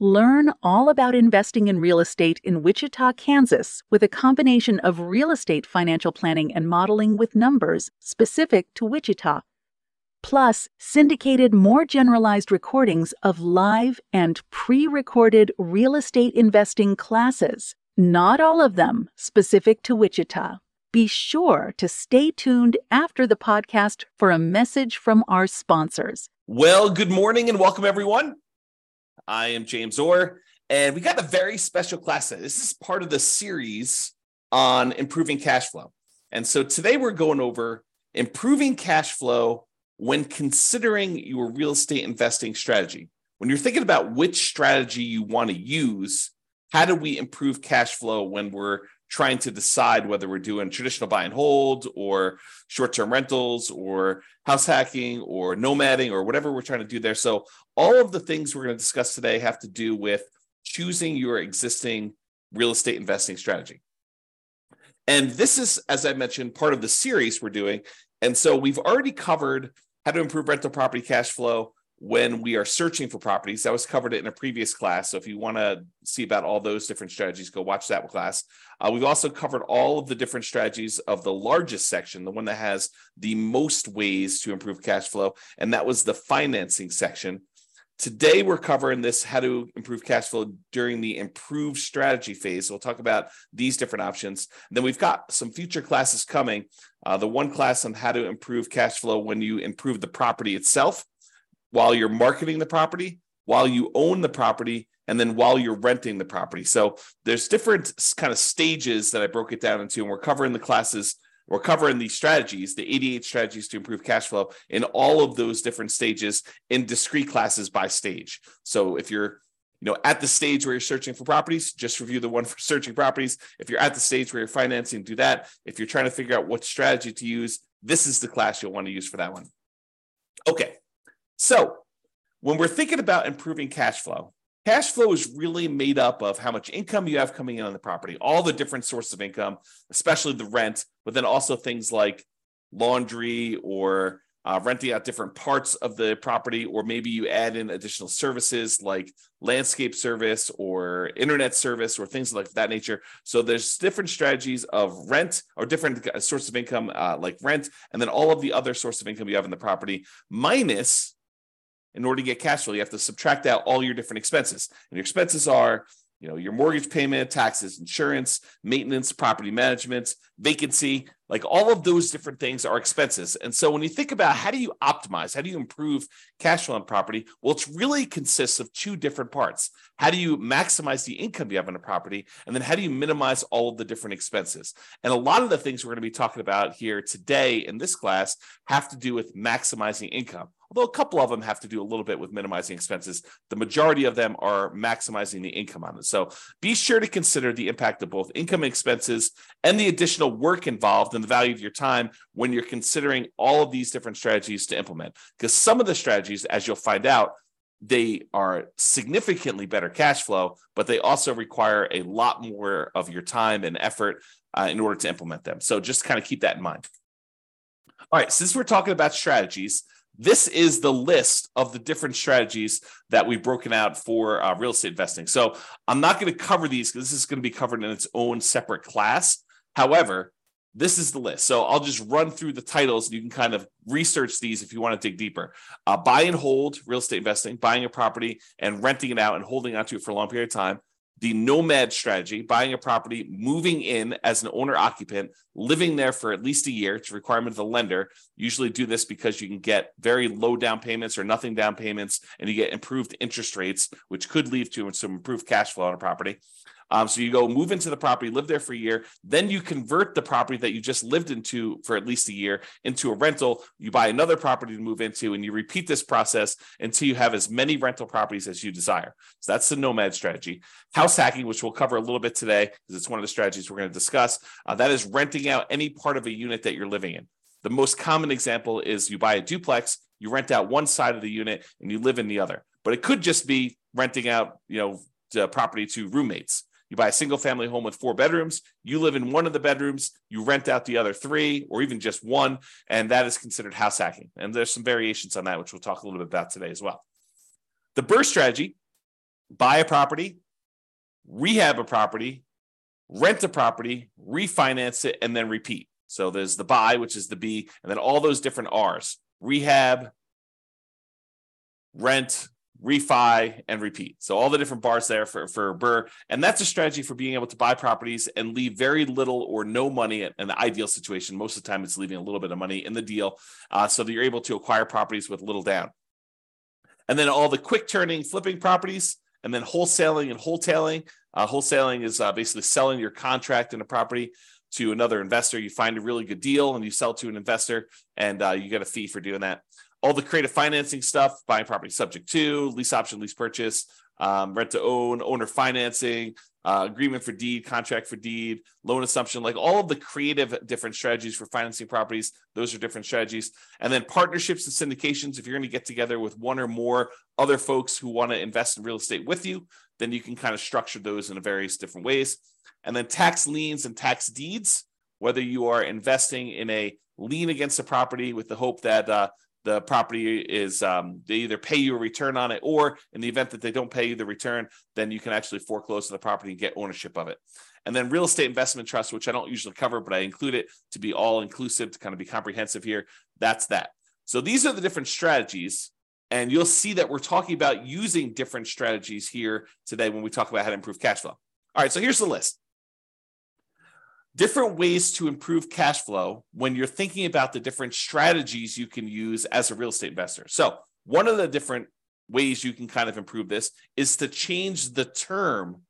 Learn all about investing in real estate in Wichita, Kansas, with a combination of real estate financial planning and modeling with numbers specific to Wichita, plus syndicated, more generalized recordings of live and pre recorded real estate investing classes, not all of them specific to Wichita. Be sure to stay tuned after the podcast for a message from our sponsors. Well, good morning and welcome, everyone. I am James Orr, and we got a very special class today. This is part of the series on improving cash flow. And so today we're going over improving cash flow when considering your real estate investing strategy. When you're thinking about which strategy you want to use, how do we improve cash flow when we're trying to decide whether we're doing traditional buy and hold or short-term rentals or house hacking or nomading or whatever we're trying to do there. So all of the things we're going to discuss today have to do with choosing your existing real estate investing strategy. And this is, as I mentioned, part of the series we're doing. And so we've already covered how to improve rental property cash flow, when we are searching for properties. That was covered in a previous class. So if you want to see about all those different strategies, go watch that class. Uh, we've also covered all of the different strategies of the largest section, the one that has the most ways to improve cash flow, and that was the financing section. Today, we're covering this how to improve cash flow during the improved strategy phase. We'll talk about these different options. And then we've got some future classes coming. Uh, the one class on how to improve cash flow when you improve the property itself while you're marketing the property, while you own the property, and then while you're renting the property. So there's different kind of stages that I broke it down into, and we're covering the classes. We're covering the strategies, the 88 strategies to improve cash flow in all of those different stages in discrete classes by stage. So if you're you know, at the stage where you're searching for properties, just review the one for searching properties. If you're at the stage where you're financing, do that. If you're trying to figure out what strategy to use, this is the class you'll want to use for that one. Okay, so when we're thinking about improving cash flow, cash flow is really made up of how much income you have coming in on the property, all the different sources of income, especially the rent, but then also things like laundry or uh, renting out different parts of the property, or maybe you add in additional services like landscape service or internet service or things like that nature. So there's different strategies of rent or different sources of income uh, like rent, and then all of the other sources of income you have in the property minus in order to get cash flow, you have to subtract out all your different expenses. And your expenses are, you know, your mortgage payment, taxes, insurance, maintenance, property management, vacancy, like all of those different things are expenses. And so when you think about how do you optimize, how do you improve cash flow on property? Well, it really consists of two different parts. How do you maximize the income you have on a property? And then how do you minimize all of the different expenses? And a lot of the things we're going to be talking about here today in this class have to do with maximizing income although a couple of them have to do a little bit with minimizing expenses. The majority of them are maximizing the income on it. So be sure to consider the impact of both income and expenses and the additional work involved and the value of your time when you're considering all of these different strategies to implement. Because some of the strategies, as you'll find out, they are significantly better cash flow, but they also require a lot more of your time and effort uh, in order to implement them. So just kind of keep that in mind. All right, since we're talking about strategies, this is the list of the different strategies that we've broken out for uh, real estate investing. So I'm not going to cover these because this is going to be covered in its own separate class. However, this is the list. So I'll just run through the titles and you can kind of research these if you want to dig deeper. Uh, buy and hold real estate investing, buying a property and renting it out and holding onto it for a long period of time the nomad strategy, buying a property, moving in as an owner occupant, living there for at least a year. It's a requirement of the lender. Usually do this because you can get very low down payments or nothing down payments, and you get improved interest rates, which could lead to some improved cash flow on a property. Um, so you go move into the property, live there for a year, then you convert the property that you just lived into for at least a year into a rental. You buy another property to move into, and you repeat this process until you have as many rental properties as you desire. So that's the nomad strategy. House hacking, which we'll cover a little bit today, because it's one of the strategies we're going to discuss. Uh, that is renting out any part of a unit that you're living in. The most common example is you buy a duplex, you rent out one side of the unit, and you live in the other. But it could just be renting out, you know, the property to roommates. You buy a single family home with four bedrooms, you live in one of the bedrooms, you rent out the other three or even just one, and that is considered house hacking. And there's some variations on that, which we'll talk a little bit about today as well. The BRRRR strategy buy a property, rehab a property, rent a property, refinance it, and then repeat. So there's the buy, which is the B, and then all those different R's rehab, rent, refi, and repeat. So all the different bars there for, for BRRRR. And that's a strategy for being able to buy properties and leave very little or no money in the ideal situation. Most of the time, it's leaving a little bit of money in the deal uh, so that you're able to acquire properties with little down. And then all the quick turning flipping properties, and then wholesaling and wholetailing. Uh, wholesaling is uh, basically selling your contract in a property to another investor. You find a really good deal and you sell to an investor, and uh, you get a fee for doing that all the creative financing stuff, buying property subject to, lease option, lease purchase, um, rent to own, owner financing, uh, agreement for deed, contract for deed, loan assumption, like all of the creative different strategies for financing properties. Those are different strategies. And then partnerships and syndications. If you're going to get together with one or more other folks who want to invest in real estate with you, then you can kind of structure those in various different ways. And then tax liens and tax deeds, whether you are investing in a lien against a property with the hope that uh, the property is um, they either pay you a return on it or in the event that they don't pay you the return then you can actually foreclose on the property and get ownership of it. And then real estate investment trust which i don't usually cover but i include it to be all inclusive to kind of be comprehensive here that's that. So these are the different strategies and you'll see that we're talking about using different strategies here today when we talk about how to improve cash flow. All right so here's the list different ways to improve cash flow when you're thinking about the different strategies you can use as a real estate investor. So, one of the different ways you can kind of improve this is to change the term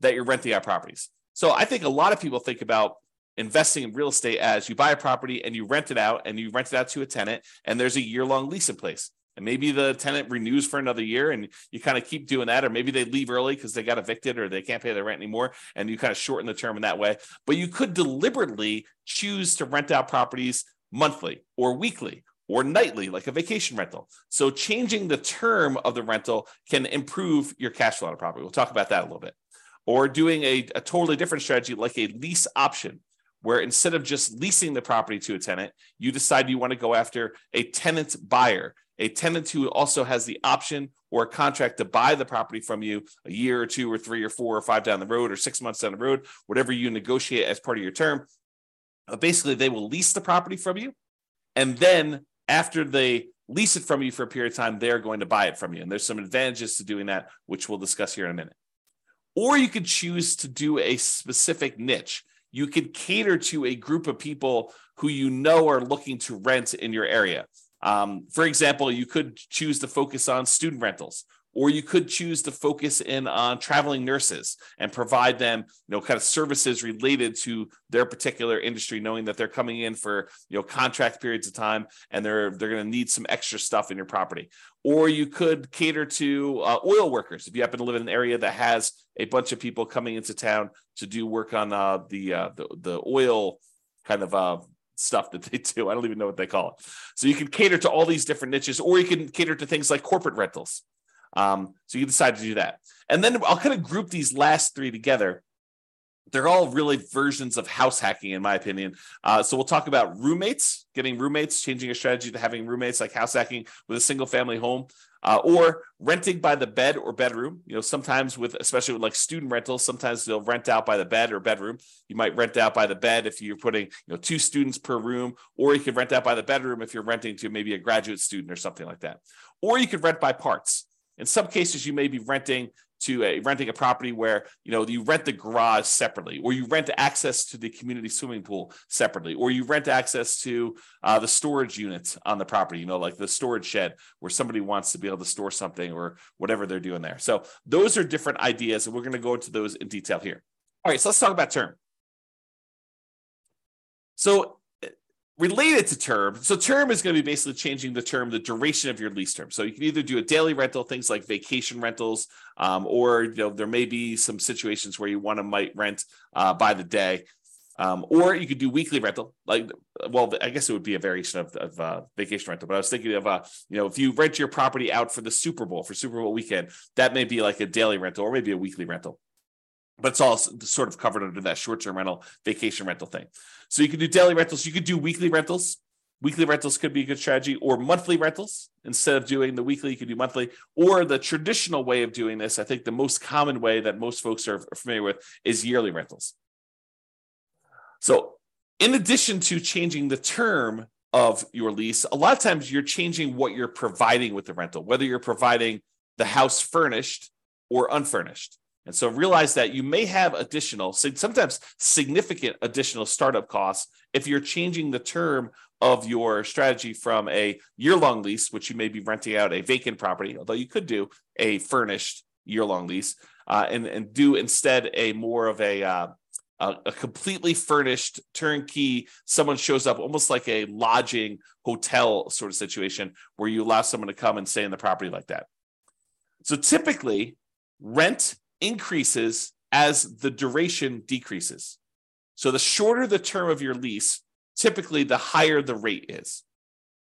that you're renting out properties. So, I think a lot of people think about investing in real estate as you buy a property and you rent it out and you rent it out to a tenant and there's a year long lease in place and maybe the tenant renews for another year and you kind of keep doing that or maybe they leave early because they got evicted or they can't pay their rent anymore and you kind of shorten the term in that way. But you could deliberately choose to rent out properties monthly or weekly or nightly like a vacation rental. So changing the term of the rental can improve your cash flow on a property. We'll talk about that a little bit. Or doing a, a totally different strategy like a lease option where instead of just leasing the property to a tenant, you decide you want to go after a tenant buyer a tenant who also has the option or a contract to buy the property from you a year or two or three or four or five down the road or six months down the road, whatever you negotiate as part of your term. Uh, basically, they will lease the property from you. And then after they lease it from you for a period of time, they're going to buy it from you. And there's some advantages to doing that, which we'll discuss here in a minute. Or you could choose to do a specific niche. You could cater to a group of people who you know are looking to rent in your area. Um, for example, you could choose to focus on student rentals, or you could choose to focus in on traveling nurses and provide them, you know, kind of services related to their particular industry, knowing that they're coming in for you know contract periods of time and they're they're going to need some extra stuff in your property. Or you could cater to uh, oil workers if you happen to live in an area that has a bunch of people coming into town to do work on uh, the, uh, the the oil kind of uh, stuff that they do. I don't even know what they call it. So you can cater to all these different niches, or you can cater to things like corporate rentals. Um, so you decide to do that. And then I'll kind of group these last three together. They're all really versions of house hacking, in my opinion. Uh, so we'll talk about roommates, getting roommates, changing a strategy to having roommates like house hacking with a single family home uh, or renting by the bed or bedroom. You know, sometimes with especially with like student rentals, sometimes they'll rent out by the bed or bedroom. You might rent out by the bed if you're putting you know two students per room, or you could rent out by the bedroom if you're renting to maybe a graduate student or something like that. Or you could rent by parts. In some cases, you may be renting to a renting a property where you know you rent the garage separately, or you rent access to the community swimming pool separately, or you rent access to uh, the storage units on the property. You know, like the storage shed where somebody wants to be able to store something or whatever they're doing there. So those are different ideas, and we're going to go into those in detail here. All right, so let's talk about term. So related to term. So term is going to be basically changing the term, the duration of your lease term. So you can either do a daily rental, things like vacation rentals, um, or you know there may be some situations where you want to might rent uh, by the day. Um, or you could do weekly rental, like well, I guess it would be a variation of, of uh, vacation rental. But I was thinking of, uh, you know, if you rent your property out for the Super Bowl for Super Bowl weekend, that may be like a daily rental or maybe a weekly rental but it's all sort of covered under that short-term rental, vacation rental thing. So you can do daily rentals. You could do weekly rentals. Weekly rentals could be a good strategy, or monthly rentals. Instead of doing the weekly, you could do monthly. Or the traditional way of doing this, I think the most common way that most folks are familiar with is yearly rentals. So, in addition to changing the term of your lease, a lot of times you're changing what you're providing with the rental, whether you're providing the house furnished or unfurnished. And so realize that you may have additional, sometimes significant additional startup costs if you're changing the term of your strategy from a year long lease, which you may be renting out a vacant property, although you could do a furnished year long lease, uh, and, and do instead a more of a, uh, a, a completely furnished turnkey. Someone shows up almost like a lodging hotel sort of situation where you allow someone to come and stay in the property like that. So typically, rent increases as the duration decreases. So the shorter the term of your lease, typically the higher the rate is.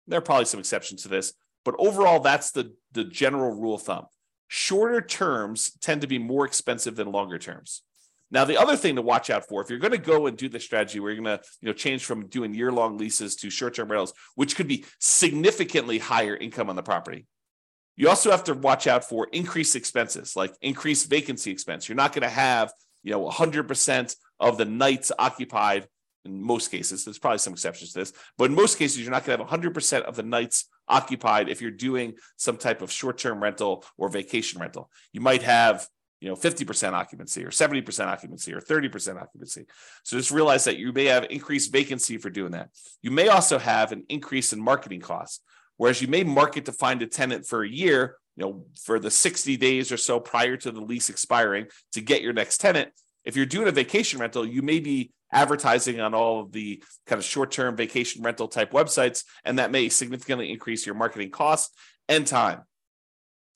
There are probably some exceptions to this, but overall, that's the, the general rule of thumb. Shorter terms tend to be more expensive than longer terms. Now, the other thing to watch out for, if you're going to go and do the strategy where you're going to, you know, change from doing year-long leases to short-term rentals, which could be significantly higher income on the property, you also have to watch out for increased expenses, like increased vacancy expense. You're not going to have, you know, 100% of the nights occupied in most cases. There's probably some exceptions to this, but in most cases, you're not going to have 100% of the nights occupied if you're doing some type of short-term rental or vacation rental. You might have you know 50% occupancy or 70% occupancy or 30% occupancy so just realize that you may have increased vacancy for doing that you may also have an increase in marketing costs Whereas you may market to find a tenant for a year, you know, for the 60 days or so prior to the lease expiring to get your next tenant. If you're doing a vacation rental, you may be advertising on all of the kind of short-term vacation rental type websites, and that may significantly increase your marketing costs and time.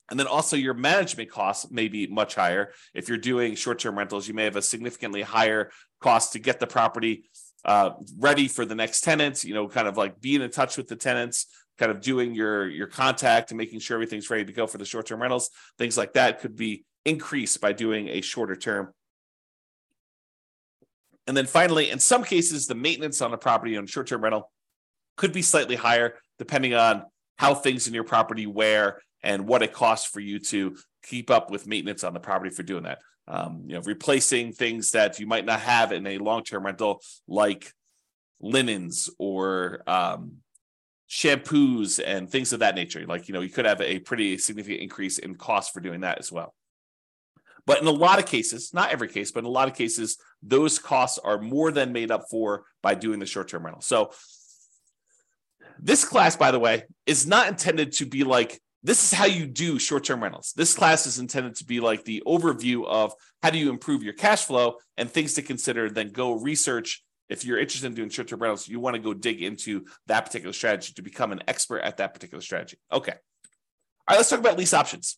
And then also your management costs may be much higher. If you're doing short-term rentals, you may have a significantly higher cost to get the property uh, ready for the next tenants, you know, kind of like being in touch with the tenants, kind of doing your your contact and making sure everything's ready to go for the short term rentals, things like that could be increased by doing a shorter term. And then finally, in some cases, the maintenance on a property on short term rental could be slightly higher depending on how things in your property wear and what it costs for you to keep up with maintenance on the property for doing that. Um, you know, replacing things that you might not have in a long term rental, like linens or um, shampoos and things of that nature. Like, you know, you could have a pretty significant increase in cost for doing that as well. But in a lot of cases, not every case, but in a lot of cases, those costs are more than made up for by doing the short term rental. So, this class, by the way, is not intended to be like, this is how you do short term rentals. This class is intended to be like the overview of how do you improve your cash flow and things to consider, then go research if you're interested in doing short-term rentals, you want to go dig into that particular strategy to become an expert at that particular strategy. Okay. All right, let's talk about lease options.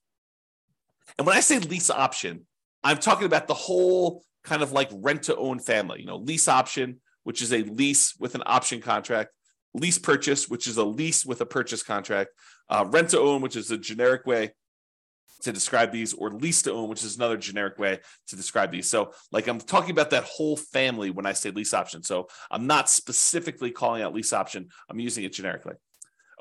And when I say lease option, I'm talking about the whole kind of like rent to own family, you know, lease option, which is a lease with an option contract, lease purchase, which is a lease with a purchase contract, uh, rent to own, which is a generic way to describe these, or lease to own, which is another generic way to describe these. So, like I'm talking about that whole family when I say lease option. So, I'm not specifically calling out lease option, I'm using it generically.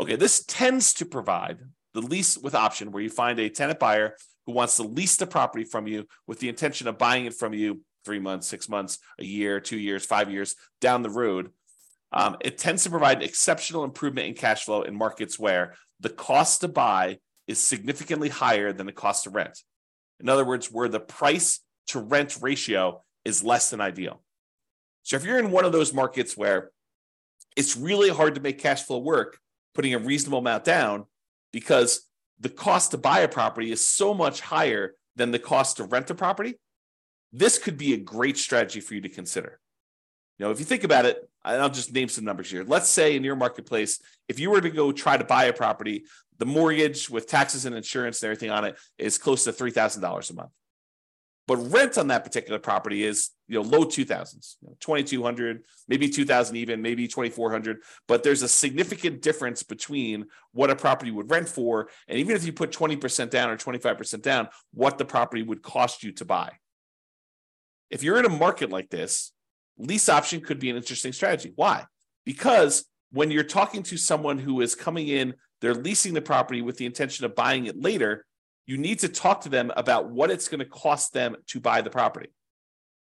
Okay, this tends to provide the lease with option where you find a tenant buyer who wants to lease the property from you with the intention of buying it from you three months, six months, a year, two years, five years down the road. Um, it tends to provide exceptional improvement in cash flow in markets where the cost to buy is significantly higher than the cost to rent. In other words, where the price to rent ratio is less than ideal. So if you're in one of those markets where it's really hard to make cash flow work, putting a reasonable amount down because the cost to buy a property is so much higher than the cost to rent a property, this could be a great strategy for you to consider. You know, if you think about it, I'll just name some numbers here. Let's say in your marketplace, if you were to go try to buy a property, the mortgage with taxes and insurance and everything on it is close to $3,000 a month. But rent on that particular property is, you know, low 2000s, you know, 2200, maybe 2000 even, maybe 2400, but there's a significant difference between what a property would rent for and even if you put 20% down or 25% down, what the property would cost you to buy. If you're in a market like this, lease option could be an interesting strategy. Why? Because when you're talking to someone who is coming in, they're leasing the property with the intention of buying it later, you need to talk to them about what it's going to cost them to buy the property.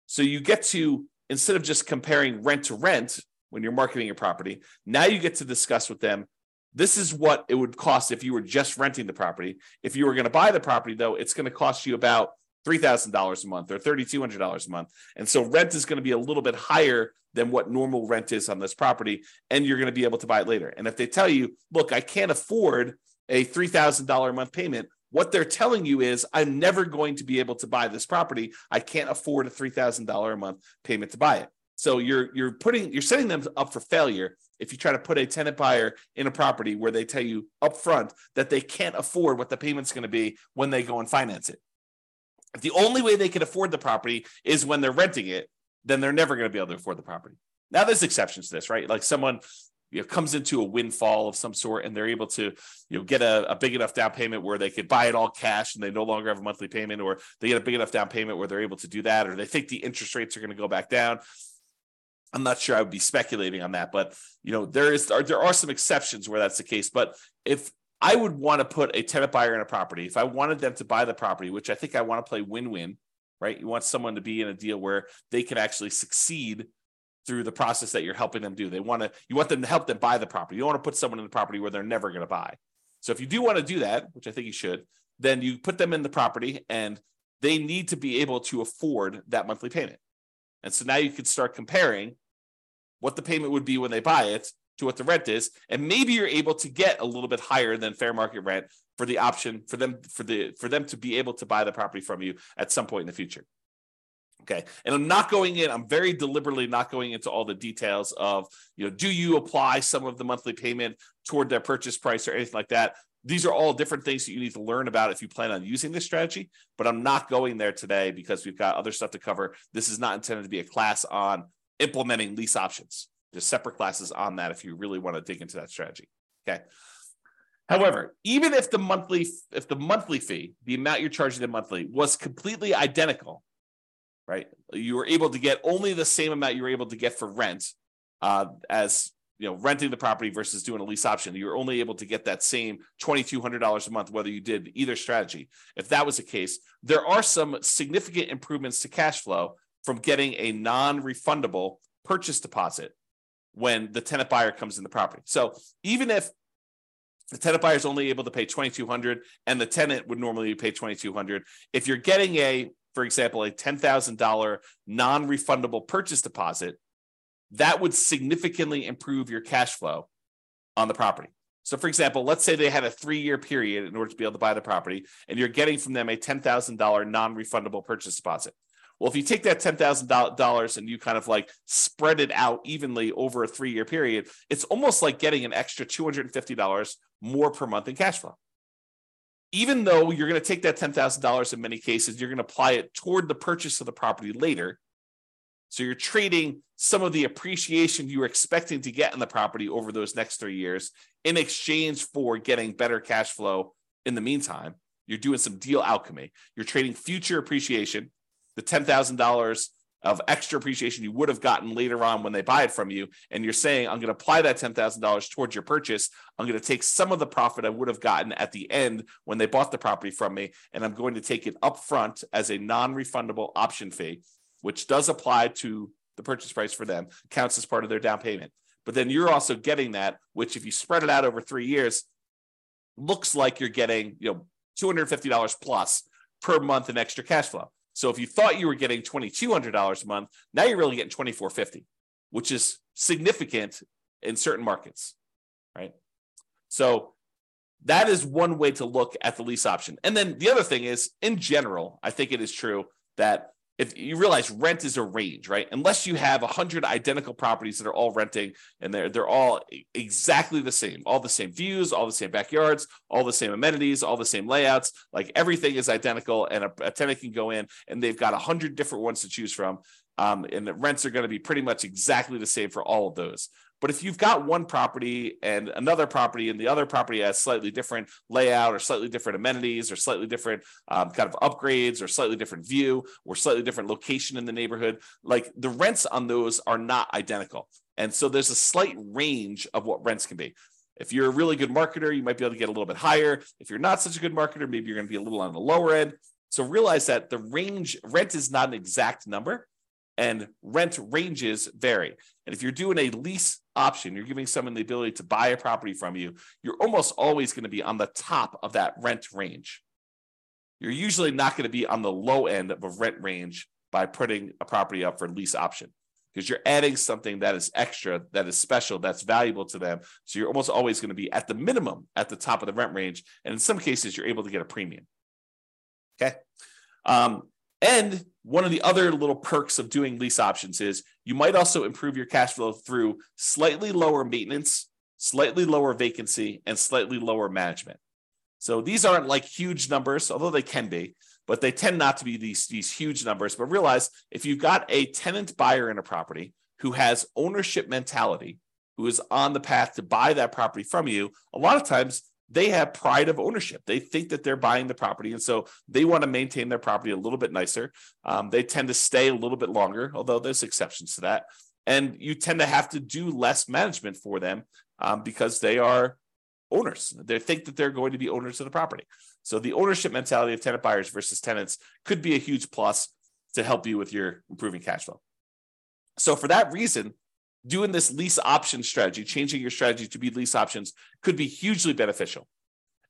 So you get to, instead of just comparing rent to rent when you're marketing your property, now you get to discuss with them this is what it would cost if you were just renting the property. If you were going to buy the property, though, it's going to cost you about $3,000 a month or $3,200 a month. And so rent is going to be a little bit higher than what normal rent is on this property. And you're going to be able to buy it later. And if they tell you, look, I can't afford a $3,000 a month payment, what they're telling you is, I'm never going to be able to buy this property. I can't afford a $3,000 a month payment to buy it. So you're you're putting you're setting them up for failure if you try to put a tenant buyer in a property where they tell you up front that they can't afford what the payment's going to be when they go and finance it. If the only way they can afford the property is when they're renting it, then they're never going to be able to afford the property. Now there's exceptions to this, right? Like someone you know, comes into a windfall of some sort and they're able to you know get a, a, big enough down payment where they could buy it all cash and they no longer have a monthly payment or they get a big enough down payment where they're able to do that or they think the interest rates are going to go back down i'm not sure i would be speculating on that but you know there is there are some exceptions where that's the case but if i would want to put a tenant buyer in a property if i wanted them to buy the property which i think i want to play win-win right you want someone to be in a deal where they can actually succeed through the process that you're helping them do. They want to you want them to help them buy the property. You don't want to put someone in the property where they're never going to buy. So if you do want to do that, which I think you should, then you put them in the property and they need to be able to afford that monthly payment. And so now you can start comparing what the payment would be when they buy it to what the rent is and maybe you're able to get a little bit higher than fair market rent for the option for them for the for them to be able to buy the property from you at some point in the future Okay. And I'm not going in, I'm very deliberately not going into all the details of, you know, do you apply some of the monthly payment toward their purchase price or anything like that? These are all different things that you need to learn about if you plan on using this strategy, but I'm not going there today because we've got other stuff to cover. This is not intended to be a class on implementing lease options. There's separate classes on that if you really want to dig into that strategy. Okay. However, even if the monthly if the monthly fee, the amount you're charging the monthly was completely identical right? You were able to get only the same amount you were able to get for rent uh, as you know renting the property versus doing a lease option. You were only able to get that same twenty two hundred dollars a month whether you did either strategy. If that was the case, there are some significant improvements to cash flow from getting a non refundable purchase deposit when the tenant buyer comes in the property. So even if the tenant buyer is only able to pay 2200 and the tenant would normally pay 2200 if you're getting a for example, a $10,000 non refundable purchase deposit, that would significantly improve your cash flow on the property. So, for example, let's say they had a three year period in order to be able to buy the property, and you're getting from them a $10,000 non refundable purchase deposit. Well, if you take that $10,000 and you kind of like spread it out evenly over a three year period, it's almost like getting an extra $250 more per month in cash flow even though you're going to take that $10,000 in many cases, you're going to apply it toward the purchase of the property later. So you're trading some of the appreciation you were expecting to get in the property over those next three years in exchange for getting better cash flow in the meantime. You're doing some deal alchemy. You're trading future appreciation, the $10,000 of extra appreciation you would have gotten later on when they buy it from you. And you're saying, I'm going to apply that $10,000 towards your purchase. I'm going to take some of the profit I would have gotten at the end when they bought the property from me, and I'm going to take it up front as a non refundable option fee, which does apply to the purchase price for them, counts as part of their down payment. But then you're also getting that, which if you spread it out over three years, looks like you're getting, you know, $250 plus per month in extra cash flow. So if you thought you were getting $2,200 a month, now you're really getting 2450, which is significant in certain markets, right? So that is one way to look at the lease option. And then the other thing is, in general, I think it is true that if you realize rent is a range, right? Unless you have a hundred identical properties that are all renting and they're they're all exactly the same, all the same views, all the same backyards, all the same amenities, all the same layouts, like everything is identical, and a, a tenant can go in and they've got a hundred different ones to choose from, um, and the rents are going to be pretty much exactly the same for all of those. But if you've got one property and another property, and the other property has slightly different layout or slightly different amenities or slightly different um, kind of upgrades or slightly different view or slightly different location in the neighborhood, like the rents on those are not identical. And so there's a slight range of what rents can be. If you're a really good marketer, you might be able to get a little bit higher. If you're not such a good marketer, maybe you're going to be a little on the lower end. So realize that the range rent is not an exact number and rent ranges vary. And if you're doing a lease option, you're giving someone the ability to buy a property from you, you're almost always going to be on the top of that rent range. You're usually not going to be on the low end of a rent range by putting a property up for lease option because you're adding something that is extra, that is special, that's valuable to them. So you're almost always going to be at the minimum at the top of the rent range. And in some cases, you're able to get a premium. Okay. Um, and one of the other little perks of doing lease options is you might also improve your cash flow through slightly lower maintenance, slightly lower vacancy, and slightly lower management. So these aren't like huge numbers, although they can be, but they tend not to be these, these huge numbers. But realize if you've got a tenant buyer in a property who has ownership mentality, who is on the path to buy that property from you, a lot of times they have pride of ownership. They think that they're buying the property, and so they want to maintain their property a little bit nicer. Um, they tend to stay a little bit longer, although there's exceptions to that. And you tend to have to do less management for them um, because they are owners. They think that they're going to be owners of the property. So the ownership mentality of tenant buyers versus tenants could be a huge plus to help you with your improving cash flow. So for that reason, doing this lease option strategy, changing your strategy to be lease options could be hugely beneficial.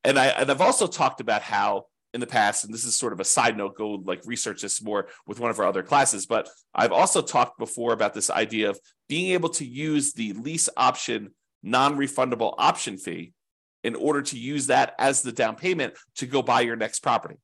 And I and I've also talked about how in the past, and this is sort of a side note, go like research this more with one of our other classes. But I've also talked before about this idea of being able to use the lease option non-refundable option fee in order to use that as the down payment to go buy your next property.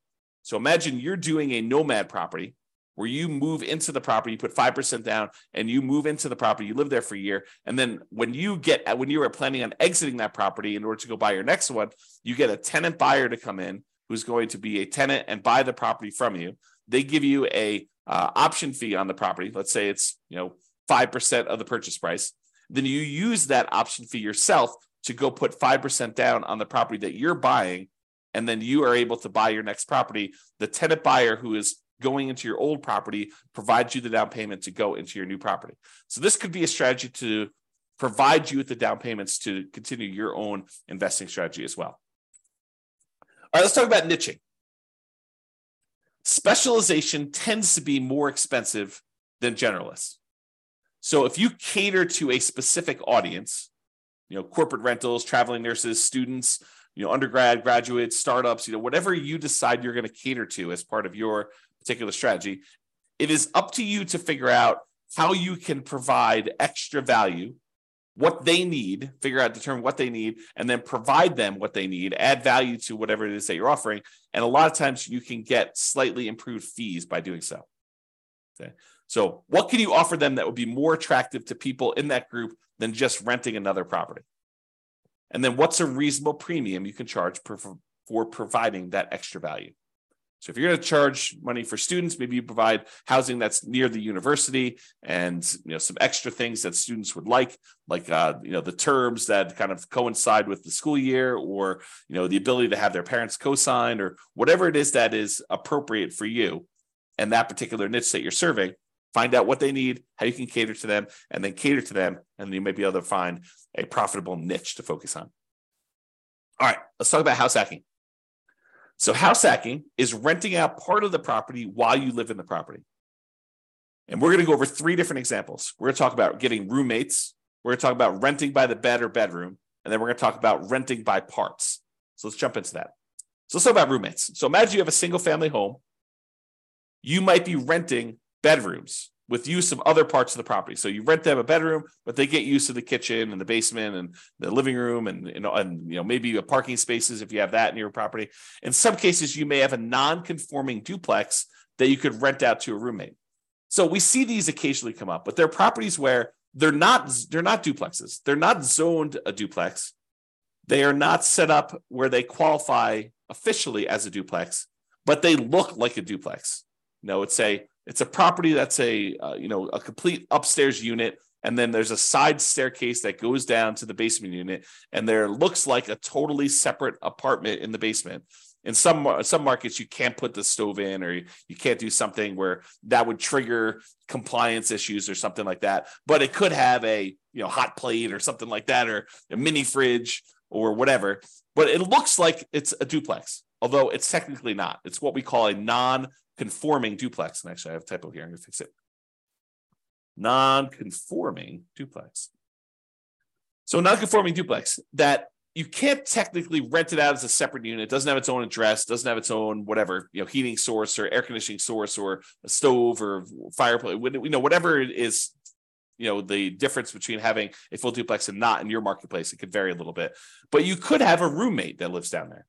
So imagine you're doing a nomad property where you move into the property, you put 5% down and you move into the property, you live there for a year. And then when you get, when you are planning on exiting that property in order to go buy your next one, you get a tenant buyer to come in who's going to be a tenant and buy the property from you. They give you a uh, option fee on the property. Let's say it's, you know, 5% of the purchase price. Then you use that option fee yourself to go put 5% down on the property that you're buying and then you are able to buy your next property. The tenant buyer who is going into your old property provides you the down payment to go into your new property. So this could be a strategy to provide you with the down payments to continue your own investing strategy as well. All right, let's talk about niching. Specialization tends to be more expensive than generalists. So if you cater to a specific audience, you know, corporate rentals, traveling nurses, students, you know, undergrad, graduates, startups, you know, whatever you decide you're going to cater to as part of your particular strategy. It is up to you to figure out how you can provide extra value, what they need, figure out, determine what they need, and then provide them what they need, add value to whatever it is that you're offering. And a lot of times you can get slightly improved fees by doing so. Okay. So, what can you offer them that would be more attractive to people in that group than just renting another property? And then, what's a reasonable premium you can charge for for providing that extra value? So if you're going to charge money for students, maybe you provide housing that's near the university and you know some extra things that students would like, like uh, you know the terms that kind of coincide with the school year, or you know the ability to have their parents co-sign, or whatever it is that is appropriate for you and that particular niche that you're serving. Find out what they need, how you can cater to them, and then cater to them, and then you may be able to find a profitable niche to focus on. All right, let's talk about house hacking. So house hacking is renting out part of the property while you live in the property. And we're going to go over three different examples. We're going to talk about getting roommates. We're going to talk about renting by the bed or bedroom. And then we're going to talk about renting by parts. So let's jump into that. So let's talk about roommates. So imagine you have a single family home. You might be renting bedrooms with use of other parts of the property. So you rent them a bedroom, but they get use of the kitchen and the basement and the living room and, and, and you know maybe a parking spaces if you have that in your property. In some cases, you may have a non-conforming duplex that you could rent out to a roommate. So we see these occasionally come up, but they're properties where they're not they're not duplexes. They're not zoned a duplex. They are not set up where they qualify officially as a duplex, but they look like a duplex. You know, it's a it's a property that's a uh, you know a complete upstairs unit and then there's a side staircase that goes down to the basement unit and there looks like a totally separate apartment in the basement. In some some markets you can't put the stove in or you can't do something where that would trigger compliance issues or something like that but it could have a you know hot plate or something like that or a mini fridge or whatever. But it looks like it's a duplex although it's technically not. It's what we call a non conforming duplex. And actually, I have a typo here. I'm going to fix it. Non-conforming duplex. So non-conforming duplex that you can't technically rent it out as a separate unit. It doesn't have its own address, doesn't have its own whatever, you know, heating source or air conditioning source or a stove or fireplace, you know, whatever it is, you know, the difference between having a full duplex and not in your marketplace, it could vary a little bit. But you could have a roommate that lives down there.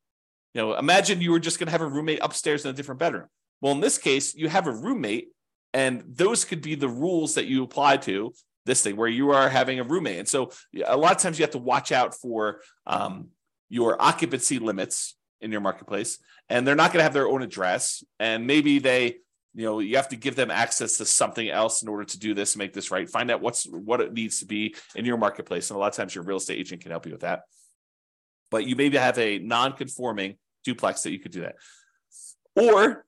You know, imagine you were just going to have a roommate upstairs in a different bedroom. Well, in this case, you have a roommate, and those could be the rules that you apply to this thing where you are having a roommate. And so a lot of times you have to watch out for um, your occupancy limits in your marketplace, and they're not going to have their own address. And maybe they, you know, you have to give them access to something else in order to do this, make this right. Find out what's what it needs to be in your marketplace. And a lot of times your real estate agent can help you with that. But you maybe have a non-conforming duplex that you could do that. Or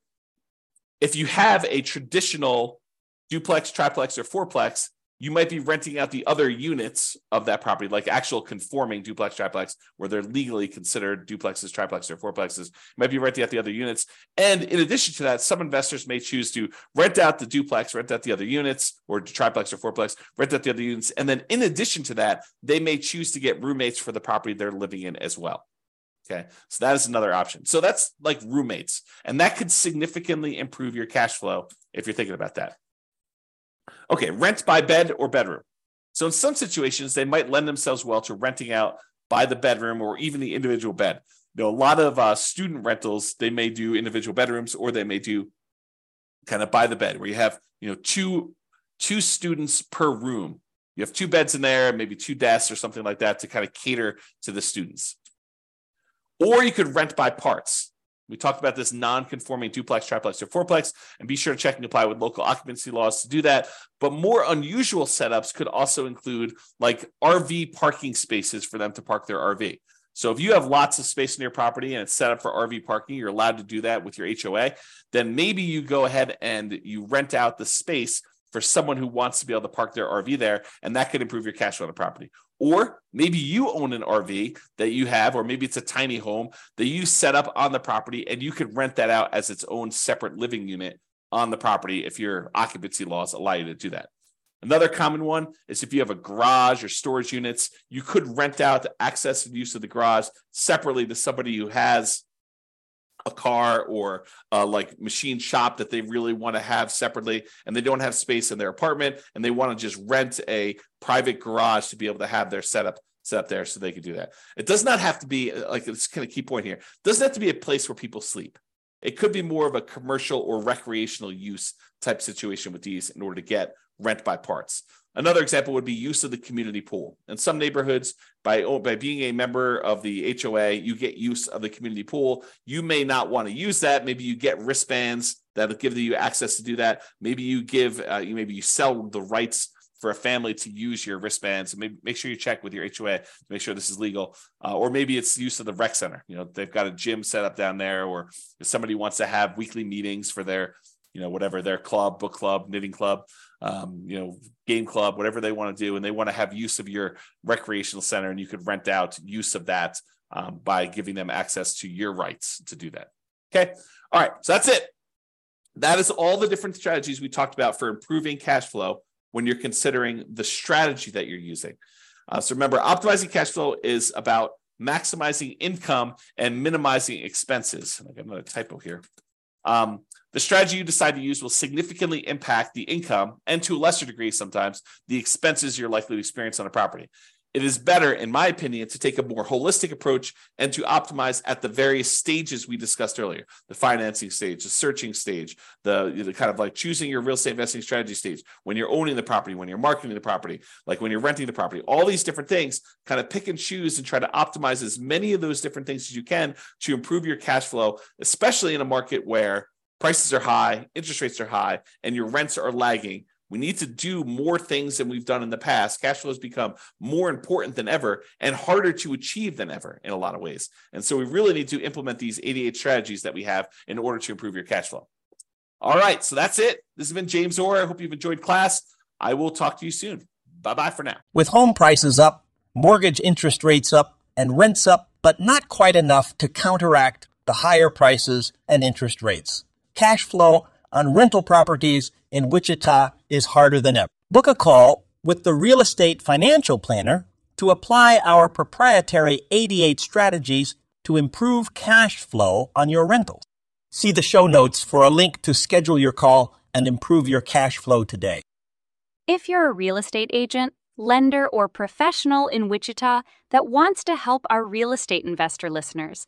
if you have a traditional duplex, triplex, or fourplex, you might be renting out the other units of that property, like actual conforming duplex, triplex, where they're legally considered duplexes, triplexes, or fourplexes. You might be renting out the other units. And in addition to that, some investors may choose to rent out the duplex, rent out the other units, or triplex or fourplex, rent out the other units. And then in addition to that, they may choose to get roommates for the property they're living in as well. Okay. So that is another option. So that's like roommates, and that could significantly improve your cash flow if you're thinking about that. Okay. Rent by bed or bedroom. So in some situations, they might lend themselves well to renting out by the bedroom or even the individual bed. You know, a lot of uh, student rentals, they may do individual bedrooms or they may do kind of by the bed where you have, you know, two, two students per room. You have two beds in there, maybe two desks or something like that to kind of cater to the students or you could rent by parts. We talked about this non-conforming duplex, triplex, or fourplex, and be sure to check and apply with local occupancy laws to do that. But more unusual setups could also include like RV parking spaces for them to park their RV. So if you have lots of space in your property and it's set up for RV parking, you're allowed to do that with your HOA. Then maybe you go ahead and you rent out the space for someone who wants to be able to park their RV there, and that could improve your cash flow on the property. Or maybe you own an RV that you have, or maybe it's a tiny home that you set up on the property and you could rent that out as its own separate living unit on the property if your occupancy laws allow you to do that. Another common one is if you have a garage or storage units, you could rent out the access and use of the garage separately to somebody who has a car or a like machine shop that they really want to have separately and they don't have space in their apartment and they want to just rent a private garage to be able to have their setup set up there so they can do that. It does not have to be uh, like it's kind of key point here. Doesn't have to be a place where people sleep. It could be more of a commercial or recreational use type situation with these in order to get rent by parts. Another example would be use of the community pool. In some neighborhoods, by, by being a member of the HOA, you get use of the community pool. You may not want to use that. Maybe you get wristbands that'll give you access to do that. Maybe you give, uh, you maybe you sell the rights for a family to use your wristbands. Maybe make sure you check with your HOA to make sure this is legal. Uh, or maybe it's use of the rec center. You know, they've got a gym set up down there, or if somebody wants to have weekly meetings for their, you know, whatever their club, book club, knitting club um, you know, game club, whatever they want to do, and they want to have use of your recreational center, and you could rent out use of that um, by giving them access to your rights to do that. Okay. All right. So that's it. That is all the different strategies we talked about for improving cash flow when you're considering the strategy that you're using. Uh, so remember, optimizing cash flow is about maximizing income and minimizing expenses. I got another typo here. Um, the strategy you decide to use will significantly impact the income and to a lesser degree, sometimes the expenses you're likely to experience on a property. It is better, in my opinion, to take a more holistic approach and to optimize at the various stages we discussed earlier the financing stage, the searching stage, the, the kind of like choosing your real estate investing strategy stage, when you're owning the property, when you're marketing the property, like when you're renting the property, all these different things, kind of pick and choose and try to optimize as many of those different things as you can to improve your cash flow, especially in a market where prices are high, interest rates are high, and your rents are lagging we need to do more things than we've done in the past. Cash flow has become more important than ever and harder to achieve than ever in a lot of ways. And so we really need to implement these 88 strategies that we have in order to improve your cash flow. All right, so that's it. This has been James Orr. I hope you've enjoyed class. I will talk to you soon. Bye bye for now. With home prices up, mortgage interest rates up, and rents up, but not quite enough to counteract the higher prices and interest rates. Cash flow on rental properties in Wichita is harder than ever. Book a call with the Real Estate Financial Planner to apply our proprietary 88 strategies to improve cash flow on your rentals. See the show notes for a link to schedule your call and improve your cash flow today. If you're a real estate agent, lender, or professional in Wichita that wants to help our real estate investor listeners,